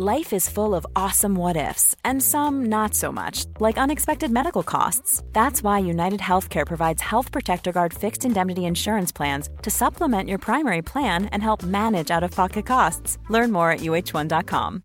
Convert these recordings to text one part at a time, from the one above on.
Life is full of awesome what ifs, and some not so much, like unexpected medical costs. That's why United Healthcare provides Health Protector Guard fixed indemnity insurance plans to supplement your primary plan and help manage out of pocket costs. Learn more at uh1.com.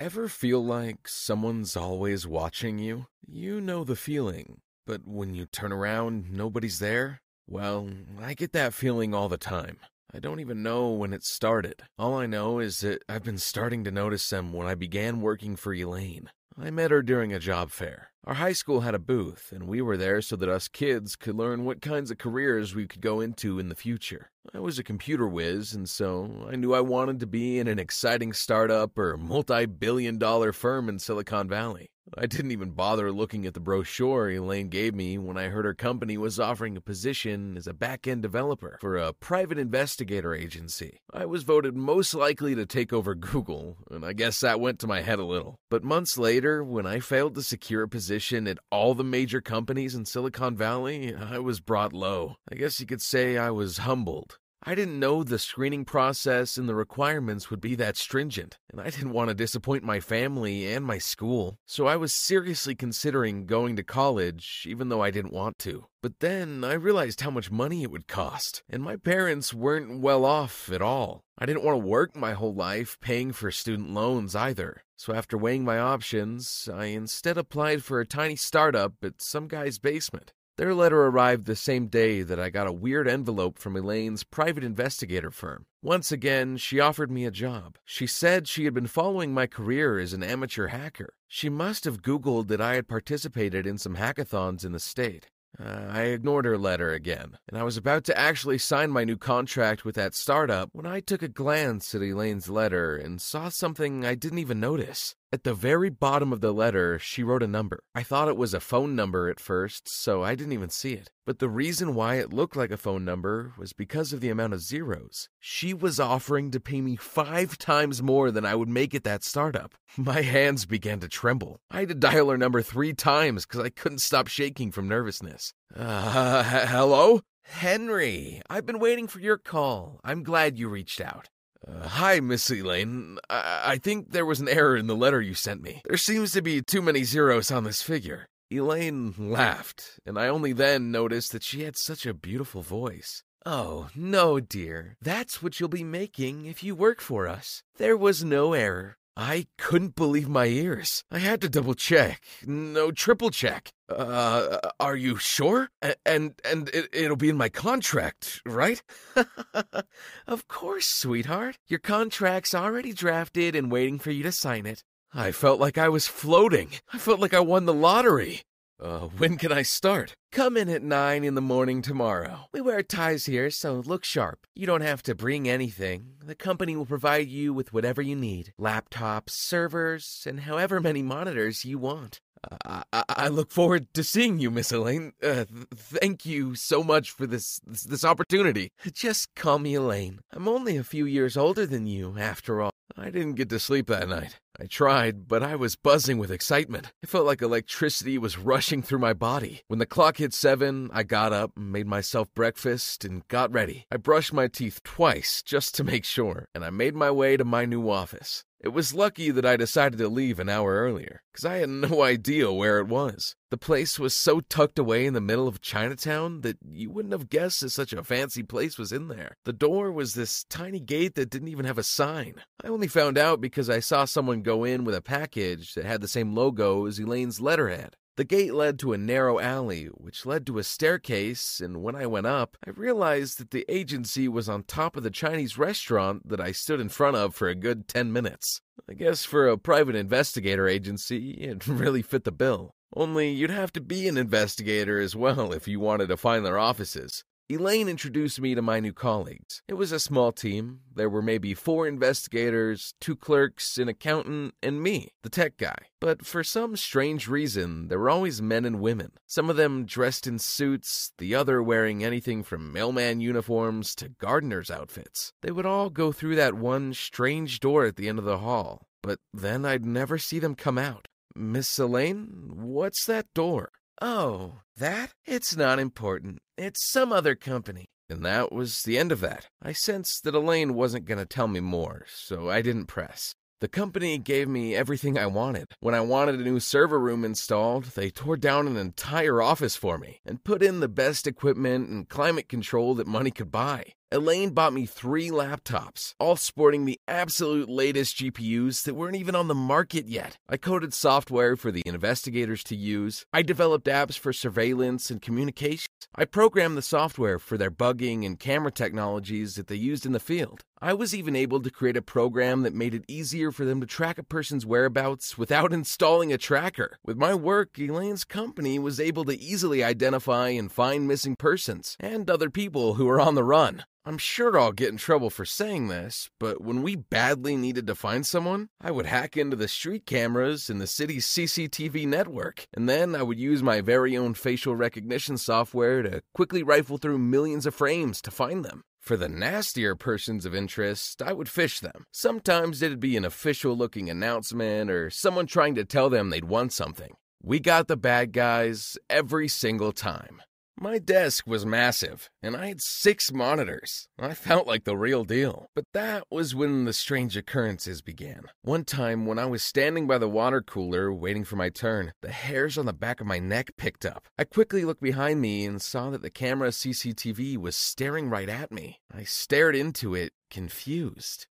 Ever feel like someone's always watching you? You know the feeling, but when you turn around, nobody's there? Well, I get that feeling all the time. I don't even know when it started. All I know is that I've been starting to notice them when I began working for Elaine. I met her during a job fair. Our high school had a booth, and we were there so that us kids could learn what kinds of careers we could go into in the future. I was a computer whiz, and so I knew I wanted to be in an exciting startup or multi billion dollar firm in Silicon Valley. I didn't even bother looking at the brochure Elaine gave me when I heard her company was offering a position as a back end developer for a private investigator agency. I was voted most likely to take over Google, and I guess that went to my head a little. But months later, when I failed to secure a position at all the major companies in Silicon Valley, I was brought low. I guess you could say I was humbled. I didn't know the screening process and the requirements would be that stringent, and I didn't want to disappoint my family and my school, so I was seriously considering going to college, even though I didn't want to. But then I realized how much money it would cost, and my parents weren't well off at all. I didn't want to work my whole life paying for student loans either. So after weighing my options, I instead applied for a tiny startup at some guy's basement. Their letter arrived the same day that I got a weird envelope from Elaine's private investigator firm. Once again, she offered me a job. She said she had been following my career as an amateur hacker. She must have Googled that I had participated in some hackathons in the state. Uh, I ignored her letter again, and I was about to actually sign my new contract with that startup when I took a glance at Elaine's letter and saw something I didn't even notice. At the very bottom of the letter, she wrote a number. I thought it was a phone number at first, so I didn't even see it. But the reason why it looked like a phone number was because of the amount of zeros. She was offering to pay me five times more than I would make at that startup. My hands began to tremble. I had to dial her number three times because I couldn't stop shaking from nervousness. Uh, hello? Henry, I've been waiting for your call. I'm glad you reached out. Uh, hi, Miss Elaine. I-, I think there was an error in the letter you sent me. There seems to be too many zeros on this figure. Elaine laughed, and I only then noticed that she had such a beautiful voice. Oh, no, dear. That's what you'll be making if you work for us. There was no error. I couldn't believe my ears. I had to double check. No, triple check. Uh, are you sure? A- and and it, it'll be in my contract, right? of course, sweetheart. Your contract's already drafted and waiting for you to sign it. I felt like I was floating. I felt like I won the lottery. Uh, when can I start? Come in at nine in the morning tomorrow. We wear ties here, so look sharp. You don't have to bring anything. The company will provide you with whatever you need laptops, servers, and however many monitors you want. I, I look forward to seeing you, Miss Elaine. Uh, th- thank you so much for this, this this opportunity. Just call me Elaine. I'm only a few years older than you, after all. I didn't get to sleep that night. I tried, but I was buzzing with excitement. It felt like electricity was rushing through my body. When the clock hit seven, I got up, made myself breakfast, and got ready. I brushed my teeth twice just to make sure, and I made my way to my new office. It was lucky that I decided to leave an hour earlier, because I had no idea where it was. The place was so tucked away in the middle of Chinatown that you wouldn't have guessed that such a fancy place was in there. The door was this tiny gate that didn't even have a sign. I only found out because I saw someone go in with a package that had the same logo as Elaine's letterhead. The gate led to a narrow alley, which led to a staircase, and when I went up, I realized that the agency was on top of the Chinese restaurant that I stood in front of for a good 10 minutes. I guess for a private investigator agency, it really fit the bill. Only you'd have to be an investigator as well if you wanted to find their offices. Elaine introduced me to my new colleagues. It was a small team. There were maybe four investigators, two clerks, an accountant, and me, the tech guy. But for some strange reason, there were always men and women. Some of them dressed in suits, the other wearing anything from mailman uniforms to gardener's outfits. They would all go through that one strange door at the end of the hall, but then I'd never see them come out. Miss Elaine, what's that door? Oh, that? It's not important. It's some other company. And that was the end of that. I sensed that Elaine wasn't going to tell me more, so I didn't press. The company gave me everything I wanted. When I wanted a new server room installed, they tore down an entire office for me and put in the best equipment and climate control that money could buy. Elaine bought me three laptops, all sporting the absolute latest GPUs that weren't even on the market yet. I coded software for the investigators to use. I developed apps for surveillance and communications. I programmed the software for their bugging and camera technologies that they used in the field. I was even able to create a program that made it easier for them to track a person's whereabouts without installing a tracker. With my work, Elaine's company was able to easily identify and find missing persons and other people who were on the run. I'm sure I'll get in trouble for saying this, but when we badly needed to find someone, I would hack into the street cameras in the city's CCTV network, and then I would use my very own facial recognition software to quickly rifle through millions of frames to find them. For the nastier persons of interest, I would phish them. Sometimes it'd be an official looking announcement or someone trying to tell them they'd won something. We got the bad guys every single time. My desk was massive, and I had six monitors. I felt like the real deal. But that was when the strange occurrences began. One time, when I was standing by the water cooler waiting for my turn, the hairs on the back of my neck picked up. I quickly looked behind me and saw that the camera CCTV was staring right at me. I stared into it, confused.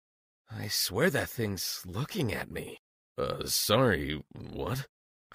I swear that thing's looking at me. Uh, sorry, what?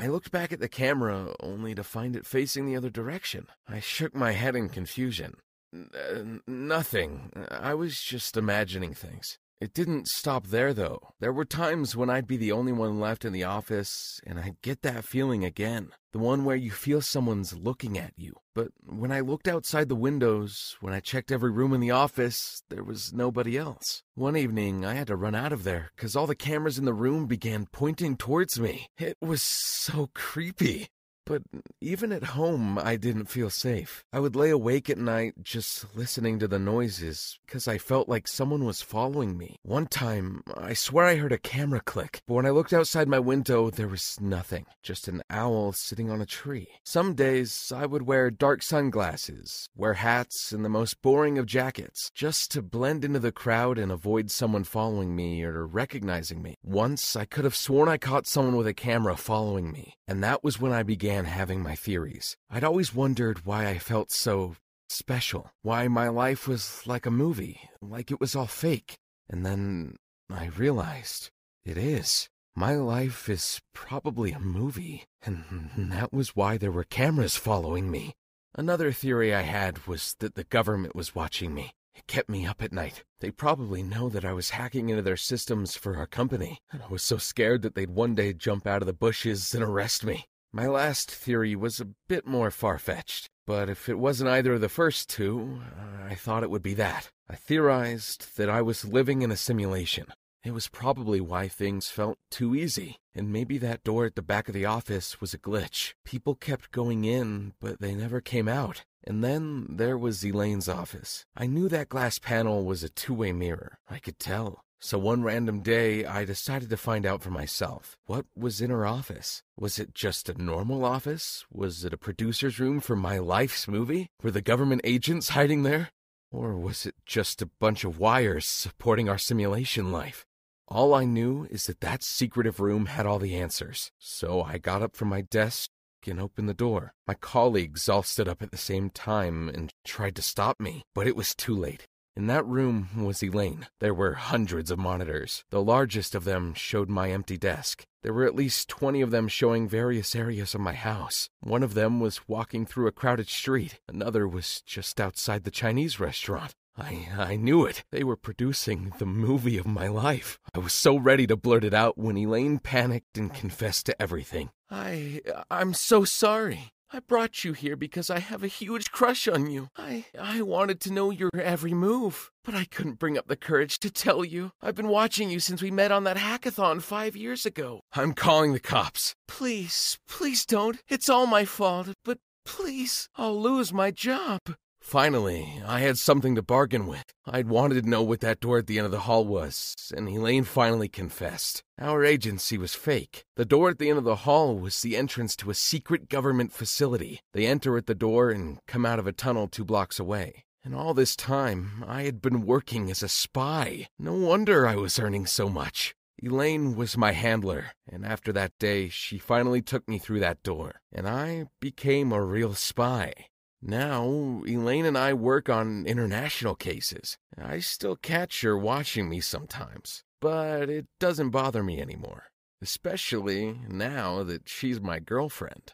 I looked back at the camera only to find it facing the other direction. I shook my head in confusion. N- uh, nothing. I was just imagining things. It didn't stop there, though. There were times when I'd be the only one left in the office, and I'd get that feeling again. The one where you feel someone's looking at you. But when I looked outside the windows, when I checked every room in the office, there was nobody else. One evening, I had to run out of there because all the cameras in the room began pointing towards me. It was so creepy. But even at home, I didn't feel safe. I would lay awake at night just listening to the noises because I felt like someone was following me. One time, I swear I heard a camera click, but when I looked outside my window, there was nothing, just an owl sitting on a tree. Some days, I would wear dark sunglasses, wear hats, and the most boring of jackets, just to blend into the crowd and avoid someone following me or recognizing me. Once, I could have sworn I caught someone with a camera following me, and that was when I began having my theories. I'd always wondered why I felt so special, why my life was like a movie, like it was all fake. And then I realized it is. My life is probably a movie, and that was why there were cameras following me. Another theory I had was that the government was watching me. It kept me up at night. They probably know that I was hacking into their systems for our company, and I was so scared that they'd one day jump out of the bushes and arrest me. My last theory was a bit more far fetched, but if it wasn't either of the first two, I thought it would be that. I theorized that I was living in a simulation. It was probably why things felt too easy, and maybe that door at the back of the office was a glitch. People kept going in, but they never came out. And then there was Elaine's office. I knew that glass panel was a two way mirror. I could tell. So one random day, I decided to find out for myself. What was in her office? Was it just a normal office? Was it a producer's room for my life's movie? Were the government agents hiding there? Or was it just a bunch of wires supporting our simulation life? All I knew is that that secretive room had all the answers. So I got up from my desk and opened the door. My colleagues all stood up at the same time and tried to stop me, but it was too late. In that room was Elaine. There were hundreds of monitors. The largest of them showed my empty desk. There were at least 20 of them showing various areas of my house. One of them was walking through a crowded street. Another was just outside the Chinese restaurant. I, I knew it. They were producing the movie of my life. I was so ready to blurt it out when Elaine panicked and confessed to everything. I, I'm so sorry. I brought you here because I have a huge crush on you. I I wanted to know your every move, but I couldn't bring up the courage to tell you. I've been watching you since we met on that hackathon 5 years ago. I'm calling the cops. Please, please don't. It's all my fault, but please, I'll lose my job. Finally, I had something to bargain with. I'd wanted to know what that door at the end of the hall was, and Elaine finally confessed. Our agency was fake. The door at the end of the hall was the entrance to a secret government facility. They enter at the door and come out of a tunnel two blocks away. And all this time, I had been working as a spy. No wonder I was earning so much. Elaine was my handler, and after that day, she finally took me through that door, and I became a real spy. Now, Elaine and I work on international cases. I still catch her watching me sometimes, but it doesn't bother me anymore, especially now that she's my girlfriend.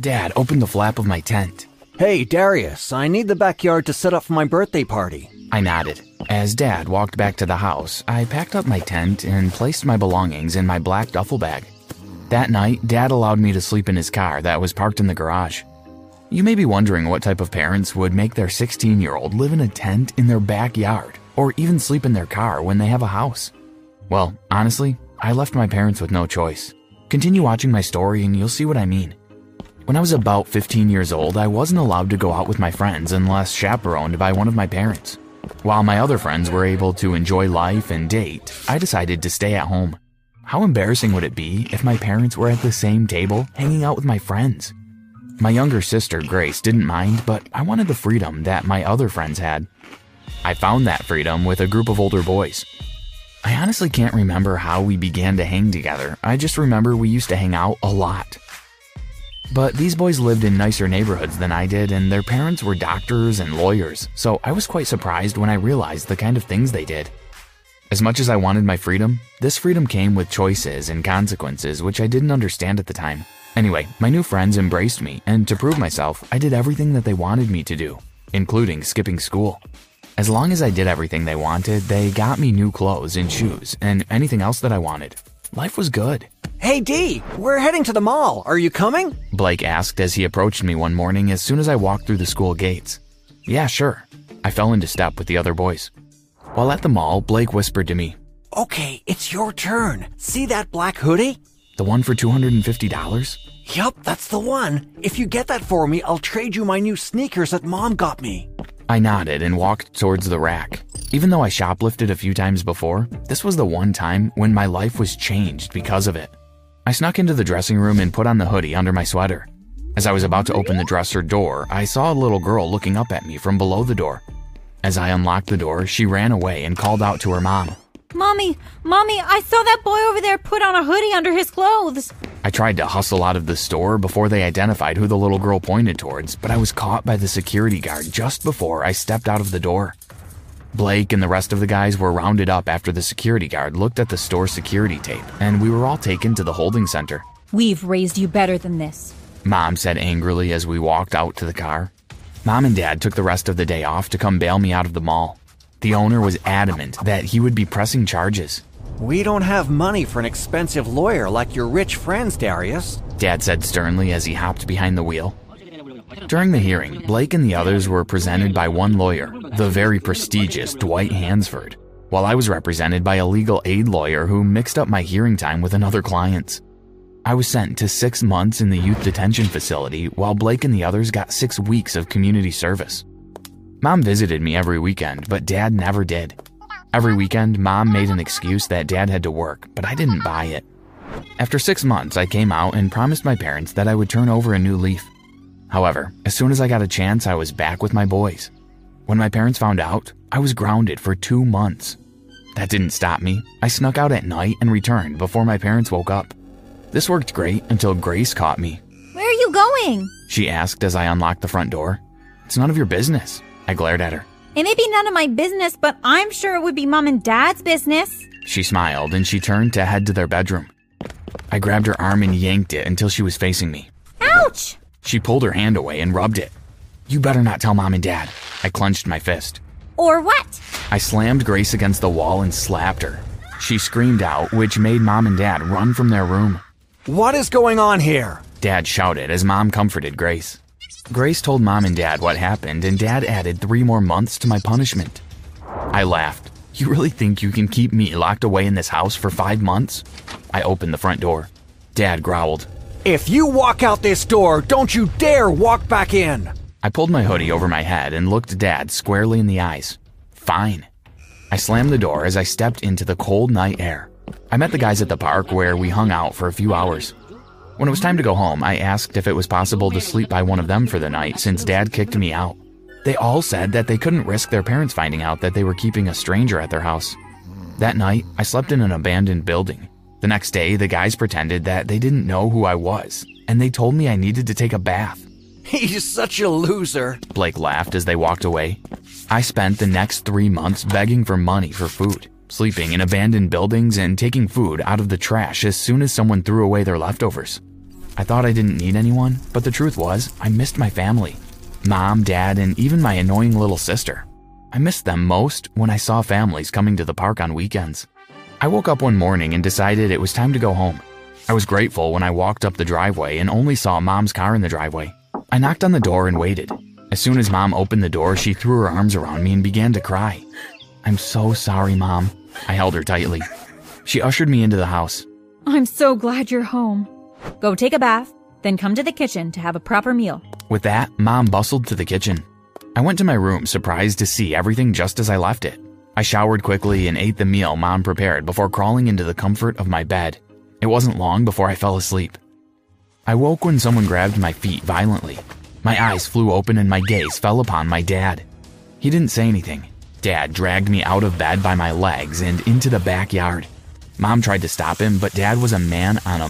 Dad, open the flap of my tent. Hey, Darius, I need the backyard to set up for my birthday party. I nodded. As Dad walked back to the house, I packed up my tent and placed my belongings in my black duffel bag. That night, Dad allowed me to sleep in his car that was parked in the garage. You may be wondering what type of parents would make their 16 year old live in a tent in their backyard or even sleep in their car when they have a house. Well, honestly, I left my parents with no choice. Continue watching my story and you'll see what I mean. When I was about 15 years old, I wasn't allowed to go out with my friends unless chaperoned by one of my parents. While my other friends were able to enjoy life and date, I decided to stay at home. How embarrassing would it be if my parents were at the same table hanging out with my friends? My younger sister, Grace, didn't mind, but I wanted the freedom that my other friends had. I found that freedom with a group of older boys. I honestly can't remember how we began to hang together. I just remember we used to hang out a lot. But these boys lived in nicer neighborhoods than I did, and their parents were doctors and lawyers, so I was quite surprised when I realized the kind of things they did. As much as I wanted my freedom, this freedom came with choices and consequences which I didn't understand at the time. Anyway, my new friends embraced me, and to prove myself, I did everything that they wanted me to do, including skipping school. As long as I did everything they wanted, they got me new clothes and shoes and anything else that I wanted. Life was good. Hey, D, we're heading to the mall. Are you coming? Blake asked as he approached me one morning as soon as I walked through the school gates. Yeah, sure. I fell into step with the other boys. While at the mall, Blake whispered to me, Okay, it's your turn. See that black hoodie? The one for $250? Yup, that's the one. If you get that for me, I'll trade you my new sneakers that mom got me. I nodded and walked towards the rack. Even though I shoplifted a few times before, this was the one time when my life was changed because of it. I snuck into the dressing room and put on the hoodie under my sweater. As I was about to open the dresser door, I saw a little girl looking up at me from below the door. As I unlocked the door, she ran away and called out to her mom. Mommy, Mommy, I saw that boy over there put on a hoodie under his clothes. I tried to hustle out of the store before they identified who the little girl pointed towards, but I was caught by the security guard just before I stepped out of the door. Blake and the rest of the guys were rounded up after the security guard looked at the store security tape, and we were all taken to the holding center. We've raised you better than this. Mom said angrily as we walked out to the car. Mom and Dad took the rest of the day off to come bail me out of the mall. The owner was adamant that he would be pressing charges. We don't have money for an expensive lawyer like your rich friends, Darius. Dad said sternly as he hopped behind the wheel. During the hearing, Blake and the others were presented by one lawyer, the very prestigious Dwight Hansford, while I was represented by a legal aid lawyer who mixed up my hearing time with another client's. I was sent to six months in the youth detention facility, while Blake and the others got six weeks of community service. Mom visited me every weekend, but Dad never did. Every weekend, Mom made an excuse that Dad had to work, but I didn't buy it. After six months, I came out and promised my parents that I would turn over a new leaf. However, as soon as I got a chance, I was back with my boys. When my parents found out, I was grounded for two months. That didn't stop me. I snuck out at night and returned before my parents woke up. This worked great until Grace caught me. Where are you going? She asked as I unlocked the front door. It's none of your business. I glared at her. It may be none of my business, but I'm sure it would be mom and dad's business. She smiled and she turned to head to their bedroom. I grabbed her arm and yanked it until she was facing me. Ouch! She pulled her hand away and rubbed it. You better not tell mom and dad. I clenched my fist. Or what? I slammed Grace against the wall and slapped her. She screamed out, which made mom and dad run from their room. What is going on here? Dad shouted as mom comforted Grace. Grace told mom and dad what happened, and dad added three more months to my punishment. I laughed. You really think you can keep me locked away in this house for five months? I opened the front door. Dad growled. If you walk out this door, don't you dare walk back in! I pulled my hoodie over my head and looked Dad squarely in the eyes. Fine. I slammed the door as I stepped into the cold night air. I met the guys at the park where we hung out for a few hours. When it was time to go home, I asked if it was possible to sleep by one of them for the night since Dad kicked me out. They all said that they couldn't risk their parents finding out that they were keeping a stranger at their house. That night, I slept in an abandoned building. The next day, the guys pretended that they didn't know who I was, and they told me I needed to take a bath. He's such a loser. Blake laughed as they walked away. I spent the next three months begging for money for food, sleeping in abandoned buildings, and taking food out of the trash as soon as someone threw away their leftovers. I thought I didn't need anyone, but the truth was, I missed my family mom, dad, and even my annoying little sister. I missed them most when I saw families coming to the park on weekends. I woke up one morning and decided it was time to go home. I was grateful when I walked up the driveway and only saw mom's car in the driveway. I knocked on the door and waited. As soon as mom opened the door, she threw her arms around me and began to cry. I'm so sorry, mom. I held her tightly. She ushered me into the house. I'm so glad you're home. Go take a bath, then come to the kitchen to have a proper meal. With that, mom bustled to the kitchen. I went to my room, surprised to see everything just as I left it. I showered quickly and ate the meal mom prepared before crawling into the comfort of my bed. It wasn't long before I fell asleep. I woke when someone grabbed my feet violently. My eyes flew open and my gaze fell upon my dad. He didn't say anything. Dad dragged me out of bed by my legs and into the backyard. Mom tried to stop him, but Dad was a man on a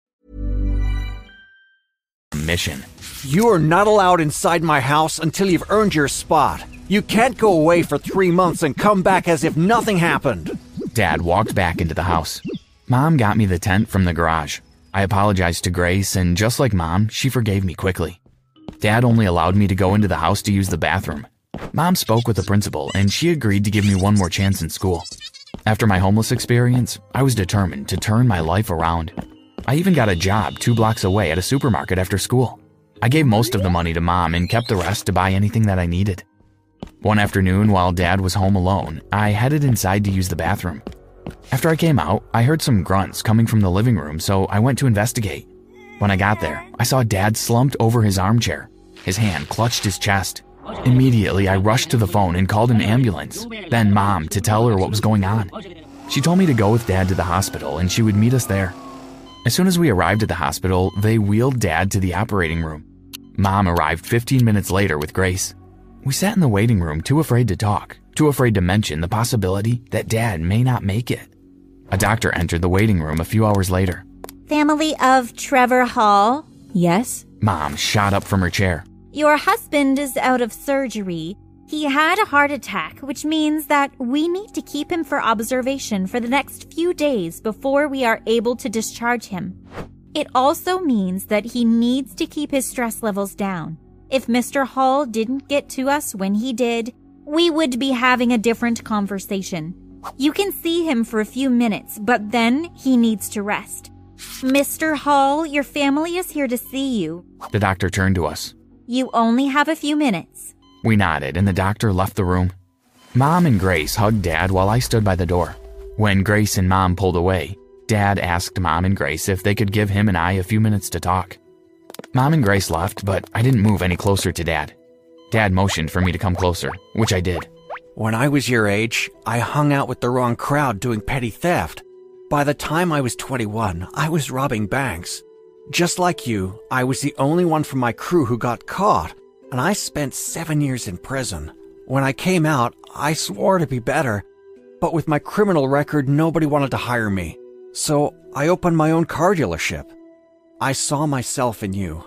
Mission. You are not allowed inside my house until you've earned your spot. You can't go away for three months and come back as if nothing happened. Dad walked back into the house. Mom got me the tent from the garage. I apologized to Grace, and just like Mom, she forgave me quickly. Dad only allowed me to go into the house to use the bathroom. Mom spoke with the principal, and she agreed to give me one more chance in school. After my homeless experience, I was determined to turn my life around. I even got a job two blocks away at a supermarket after school. I gave most of the money to mom and kept the rest to buy anything that I needed. One afternoon, while dad was home alone, I headed inside to use the bathroom. After I came out, I heard some grunts coming from the living room, so I went to investigate. When I got there, I saw dad slumped over his armchair. His hand clutched his chest. Immediately, I rushed to the phone and called an ambulance, then mom to tell her what was going on. She told me to go with dad to the hospital and she would meet us there. As soon as we arrived at the hospital, they wheeled Dad to the operating room. Mom arrived 15 minutes later with Grace. We sat in the waiting room, too afraid to talk, too afraid to mention the possibility that Dad may not make it. A doctor entered the waiting room a few hours later. Family of Trevor Hall? Yes. Mom shot up from her chair. Your husband is out of surgery. He had a heart attack, which means that we need to keep him for observation for the next few days before we are able to discharge him. It also means that he needs to keep his stress levels down. If Mr. Hall didn't get to us when he did, we would be having a different conversation. You can see him for a few minutes, but then he needs to rest. Mr. Hall, your family is here to see you. The doctor turned to us. You only have a few minutes. We nodded, and the doctor left the room. Mom and Grace hugged Dad while I stood by the door. When Grace and Mom pulled away, Dad asked Mom and Grace if they could give him and I a few minutes to talk. Mom and Grace left, but I didn't move any closer to Dad. Dad motioned for me to come closer, which I did. When I was your age, I hung out with the wrong crowd doing petty theft. By the time I was 21, I was robbing banks. Just like you, I was the only one from my crew who got caught, and I spent seven years in prison. When I came out, I swore to be better, but with my criminal record, nobody wanted to hire me. So I opened my own car dealership. I saw myself in you,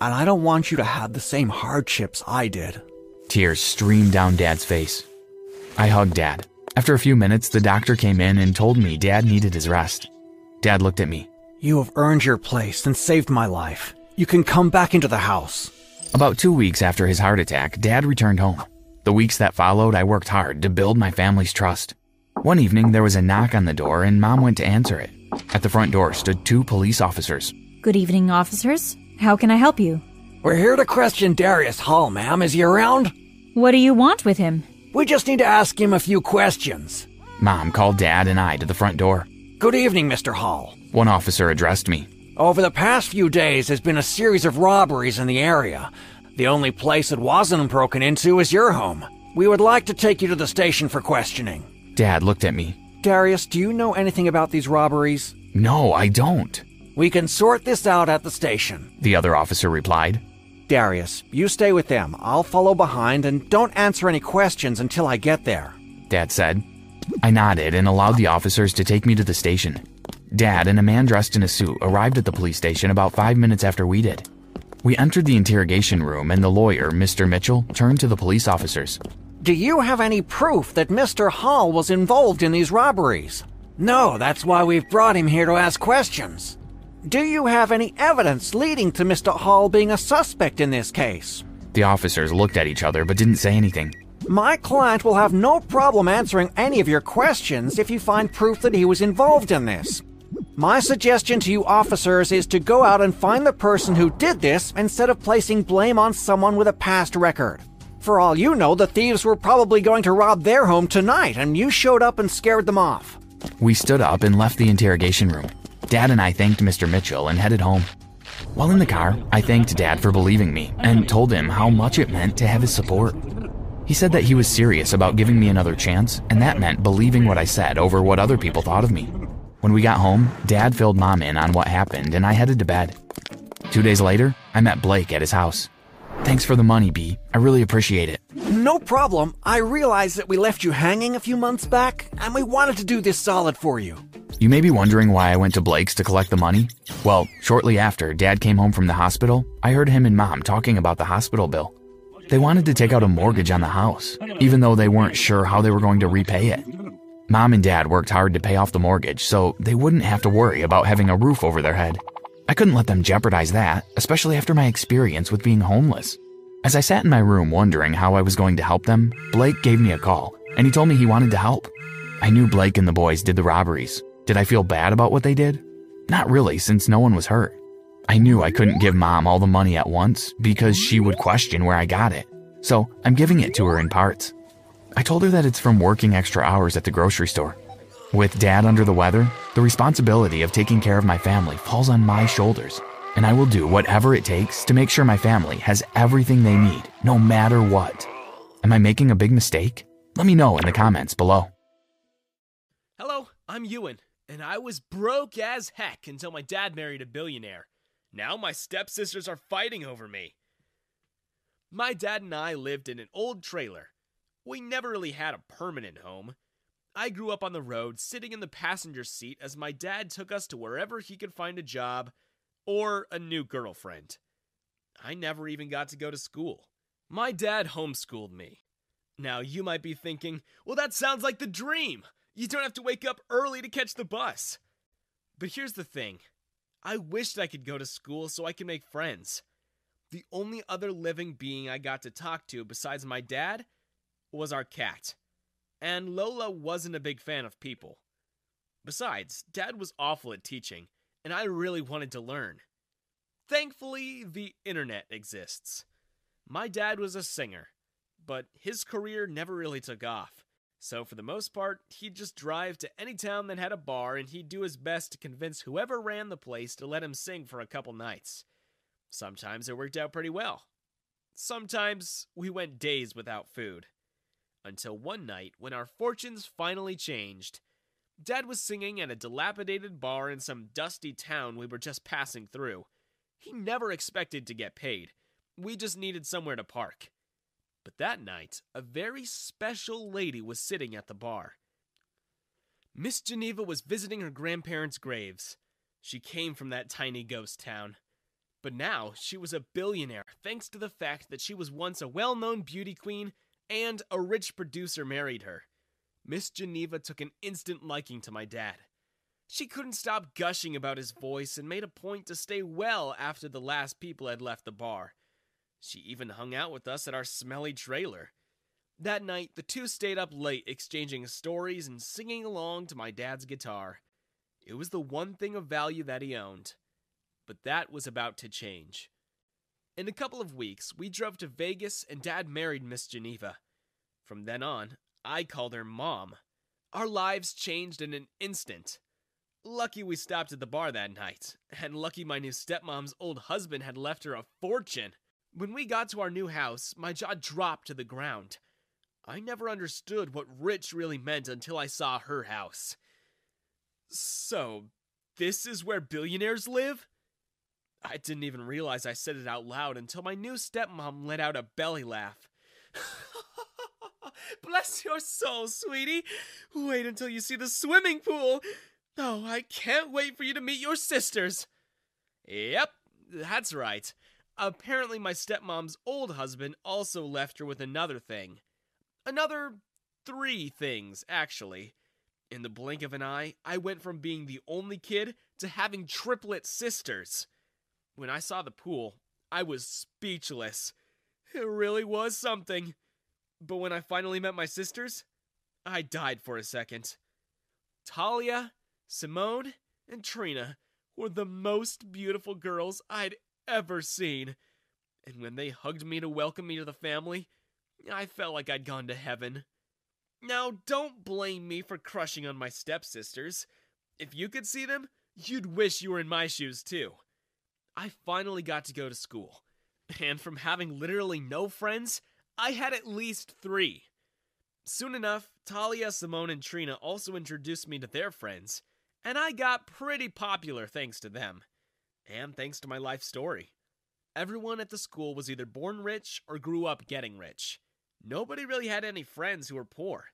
and I don't want you to have the same hardships I did. Tears streamed down Dad's face. I hugged Dad. After a few minutes, the doctor came in and told me Dad needed his rest. Dad looked at me. You have earned your place and saved my life. You can come back into the house. About two weeks after his heart attack, Dad returned home. The weeks that followed, I worked hard to build my family's trust. One evening, there was a knock on the door, and Mom went to answer it. At the front door stood two police officers. Good evening, officers. How can I help you? We're here to question Darius Hall, ma'am. Is he around? What do you want with him? We just need to ask him a few questions. Mom called Dad and I to the front door. Good evening, Mr. Hall. One officer addressed me. Over the past few days, there's been a series of robberies in the area. The only place that wasn't broken into is your home. We would like to take you to the station for questioning. Dad looked at me. Darius, do you know anything about these robberies? No, I don't. We can sort this out at the station. The other officer replied. Darius, you stay with them. I'll follow behind and don't answer any questions until I get there. Dad said. I nodded and allowed the officers to take me to the station. Dad and a man dressed in a suit arrived at the police station about five minutes after we did. We entered the interrogation room, and the lawyer, Mr. Mitchell, turned to the police officers. Do you have any proof that Mr. Hall was involved in these robberies? No, that's why we've brought him here to ask questions. Do you have any evidence leading to Mr. Hall being a suspect in this case? The officers looked at each other but didn't say anything. My client will have no problem answering any of your questions if you find proof that he was involved in this. My suggestion to you officers is to go out and find the person who did this instead of placing blame on someone with a past record. For all you know, the thieves were probably going to rob their home tonight and you showed up and scared them off. We stood up and left the interrogation room. Dad and I thanked Mr. Mitchell and headed home. While in the car, I thanked Dad for believing me and told him how much it meant to have his support. He said that he was serious about giving me another chance, and that meant believing what I said over what other people thought of me. When we got home, Dad filled Mom in on what happened, and I headed to bed. Two days later, I met Blake at his house. Thanks for the money, B. I really appreciate it. No problem. I realized that we left you hanging a few months back, and we wanted to do this solid for you. You may be wondering why I went to Blake's to collect the money. Well, shortly after Dad came home from the hospital, I heard him and Mom talking about the hospital bill. They wanted to take out a mortgage on the house, even though they weren't sure how they were going to repay it. Mom and Dad worked hard to pay off the mortgage so they wouldn't have to worry about having a roof over their head. I couldn't let them jeopardize that, especially after my experience with being homeless. As I sat in my room wondering how I was going to help them, Blake gave me a call, and he told me he wanted to help. I knew Blake and the boys did the robberies. Did I feel bad about what they did? Not really, since no one was hurt. I knew I couldn't give mom all the money at once because she would question where I got it. So I'm giving it to her in parts. I told her that it's from working extra hours at the grocery store. With dad under the weather, the responsibility of taking care of my family falls on my shoulders, and I will do whatever it takes to make sure my family has everything they need, no matter what. Am I making a big mistake? Let me know in the comments below. Hello, I'm Ewan, and I was broke as heck until my dad married a billionaire. Now my stepsisters are fighting over me. My dad and I lived in an old trailer. We never really had a permanent home. I grew up on the road, sitting in the passenger seat as my dad took us to wherever he could find a job or a new girlfriend. I never even got to go to school. My dad homeschooled me. Now, you might be thinking, well, that sounds like the dream. You don't have to wake up early to catch the bus. But here's the thing I wished I could go to school so I could make friends. The only other living being I got to talk to besides my dad was our cat. And Lola wasn't a big fan of people. Besides, dad was awful at teaching, and I really wanted to learn. Thankfully, the internet exists. My dad was a singer, but his career never really took off. So, for the most part, he'd just drive to any town that had a bar and he'd do his best to convince whoever ran the place to let him sing for a couple nights. Sometimes it worked out pretty well. Sometimes we went days without food. Until one night when our fortunes finally changed. Dad was singing at a dilapidated bar in some dusty town we were just passing through. He never expected to get paid. We just needed somewhere to park. But that night, a very special lady was sitting at the bar. Miss Geneva was visiting her grandparents' graves. She came from that tiny ghost town. But now she was a billionaire thanks to the fact that she was once a well known beauty queen and a rich producer married her. Miss Geneva took an instant liking to my dad. She couldn't stop gushing about his voice and made a point to stay well after the last people had left the bar. She even hung out with us at our smelly trailer. That night, the two stayed up late exchanging stories and singing along to my dad's guitar. It was the one thing of value that he owned. But that was about to change. In a couple of weeks, we drove to Vegas and Dad married Miss Geneva. From then on, I called her Mom. Our lives changed in an instant. Lucky we stopped at the bar that night, and lucky my new stepmom's old husband had left her a fortune. When we got to our new house, my jaw dropped to the ground. I never understood what rich really meant until I saw her house. So, this is where billionaires live? I didn't even realize I said it out loud until my new stepmom let out a belly laugh. Bless your soul, sweetie. Wait until you see the swimming pool. Oh, I can't wait for you to meet your sisters. Yep, that's right. Apparently, my stepmom's old husband also left her with another thing. Another three things, actually. In the blink of an eye, I went from being the only kid to having triplet sisters. When I saw the pool, I was speechless. It really was something. But when I finally met my sisters, I died for a second. Talia, Simone, and Trina were the most beautiful girls I'd ever seen. And when they hugged me to welcome me to the family, I felt like I'd gone to heaven. Now, don't blame me for crushing on my stepsisters. If you could see them, you'd wish you were in my shoes too. I finally got to go to school. And from having literally no friends, I had at least three. Soon enough, Talia, Simone, and Trina also introduced me to their friends, and I got pretty popular thanks to them and thanks to my life story. Everyone at the school was either born rich or grew up getting rich. Nobody really had any friends who were poor.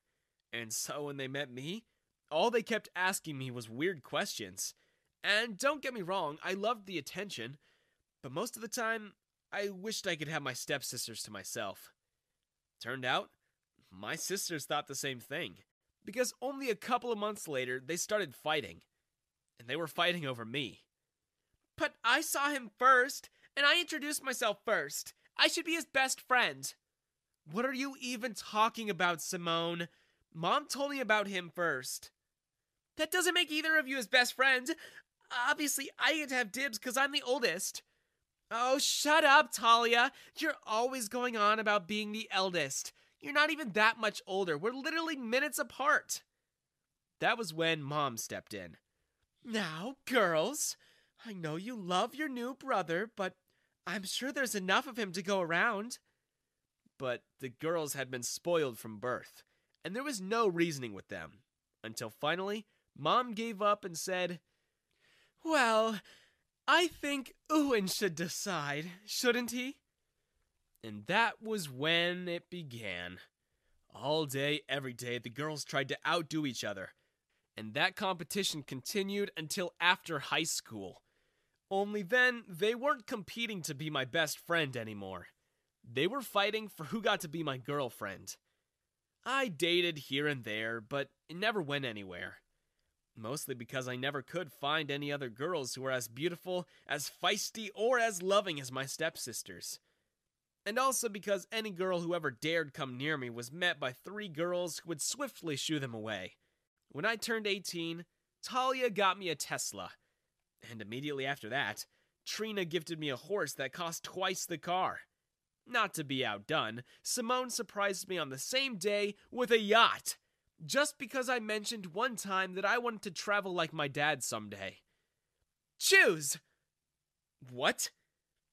And so when they met me, all they kept asking me was weird questions. And don't get me wrong, I loved the attention, but most of the time, I wished I could have my stepsisters to myself. Turned out, my sisters thought the same thing, because only a couple of months later, they started fighting. And they were fighting over me. But I saw him first, and I introduced myself first. I should be his best friend. What are you even talking about, Simone? Mom told me about him first. That doesn't make either of you his best friends. Obviously, I get to have dibs because I'm the oldest. Oh, shut up, Talia. You're always going on about being the eldest. You're not even that much older. We're literally minutes apart. That was when Mom stepped in. Now, girls, I know you love your new brother, but I'm sure there's enough of him to go around. But the girls had been spoiled from birth, and there was no reasoning with them. Until finally, Mom gave up and said, Well, I think Owen should decide, shouldn't he? And that was when it began. All day, every day, the girls tried to outdo each other. And that competition continued until after high school. Only then, they weren't competing to be my best friend anymore. They were fighting for who got to be my girlfriend. I dated here and there, but it never went anywhere. Mostly because I never could find any other girls who were as beautiful, as feisty, or as loving as my stepsisters. And also because any girl who ever dared come near me was met by three girls who would swiftly shoo them away. When I turned 18, Talia got me a Tesla. And immediately after that, Trina gifted me a horse that cost twice the car. Not to be outdone, Simone surprised me on the same day with a yacht, just because I mentioned one time that I wanted to travel like my dad someday. Choose! What?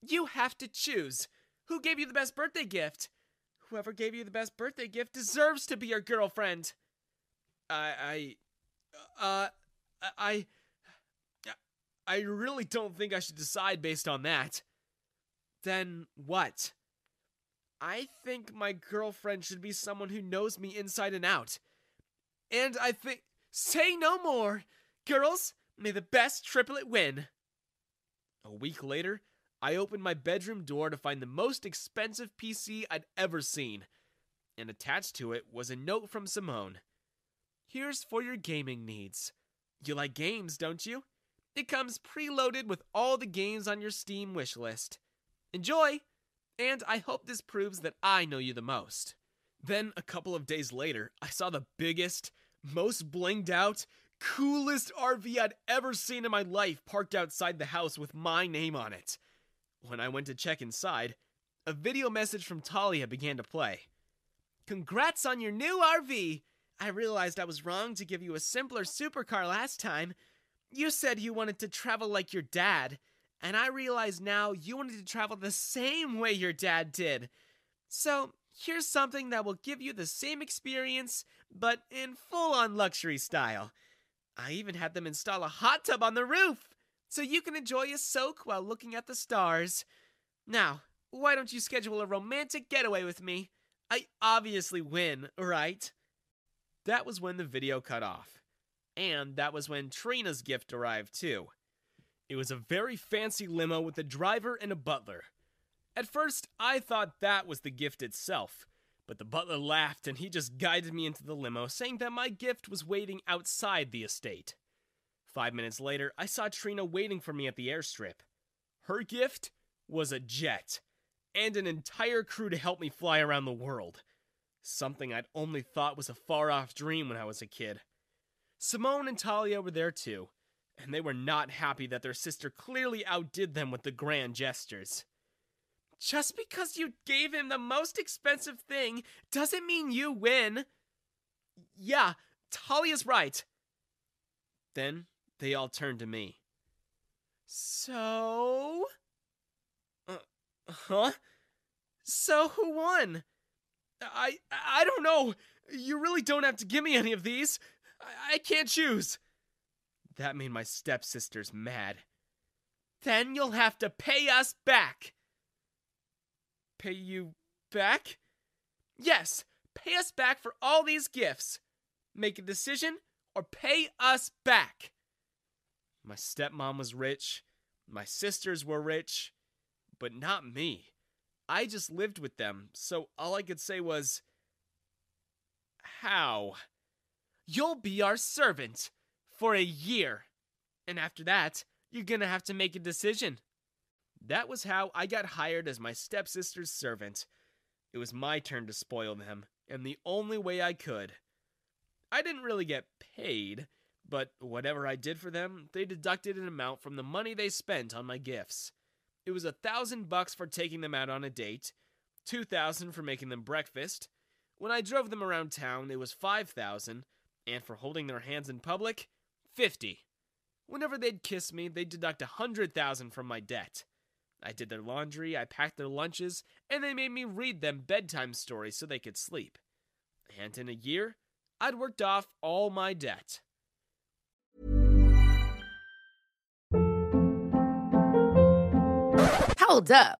You have to choose. Who gave you the best birthday gift? Whoever gave you the best birthday gift deserves to be your girlfriend. I, I, uh, I, I really don't think I should decide based on that. Then what? I think my girlfriend should be someone who knows me inside and out. And I think. Say no more! Girls, may the best triplet win! A week later, I opened my bedroom door to find the most expensive PC I'd ever seen. And attached to it was a note from Simone. Here's for your gaming needs. You like games, don't you? It comes preloaded with all the games on your Steam wishlist. Enjoy! And I hope this proves that I know you the most. Then, a couple of days later, I saw the biggest, most blinged out, coolest RV I'd ever seen in my life parked outside the house with my name on it. When I went to check inside, a video message from Talia began to play. Congrats on your new RV! I realized I was wrong to give you a simpler supercar last time. You said you wanted to travel like your dad, and I realize now you wanted to travel the same way your dad did. So, here's something that will give you the same experience, but in full on luxury style. I even had them install a hot tub on the roof, so you can enjoy a soak while looking at the stars. Now, why don't you schedule a romantic getaway with me? I obviously win, right? That was when the video cut off. And that was when Trina's gift arrived, too. It was a very fancy limo with a driver and a butler. At first, I thought that was the gift itself, but the butler laughed and he just guided me into the limo, saying that my gift was waiting outside the estate. Five minutes later, I saw Trina waiting for me at the airstrip. Her gift was a jet, and an entire crew to help me fly around the world. Something I'd only thought was a far off dream when I was a kid. Simone and Talia were there too, and they were not happy that their sister clearly outdid them with the grand gestures. Just because you gave him the most expensive thing doesn't mean you win. Yeah, Talia's right. Then they all turned to me. So? Uh, huh? So who won? I I don't know. You really don't have to give me any of these. I, I can't choose. That made my stepsisters mad. Then you'll have to pay us back. Pay you back? Yes, pay us back for all these gifts. Make a decision or pay us back. My stepmom was rich, my sisters were rich, but not me. I just lived with them, so all I could say was, How? You'll be our servant for a year. And after that, you're gonna have to make a decision. That was how I got hired as my stepsister's servant. It was my turn to spoil them, and the only way I could. I didn't really get paid, but whatever I did for them, they deducted an amount from the money they spent on my gifts. It was a thousand bucks for taking them out on a date, two thousand for making them breakfast. When I drove them around town, it was five thousand, and for holding their hands in public, fifty. Whenever they'd kiss me, they'd deduct a hundred thousand from my debt. I did their laundry, I packed their lunches, and they made me read them bedtime stories so they could sleep. And in a year, I'd worked off all my debt. Hold up.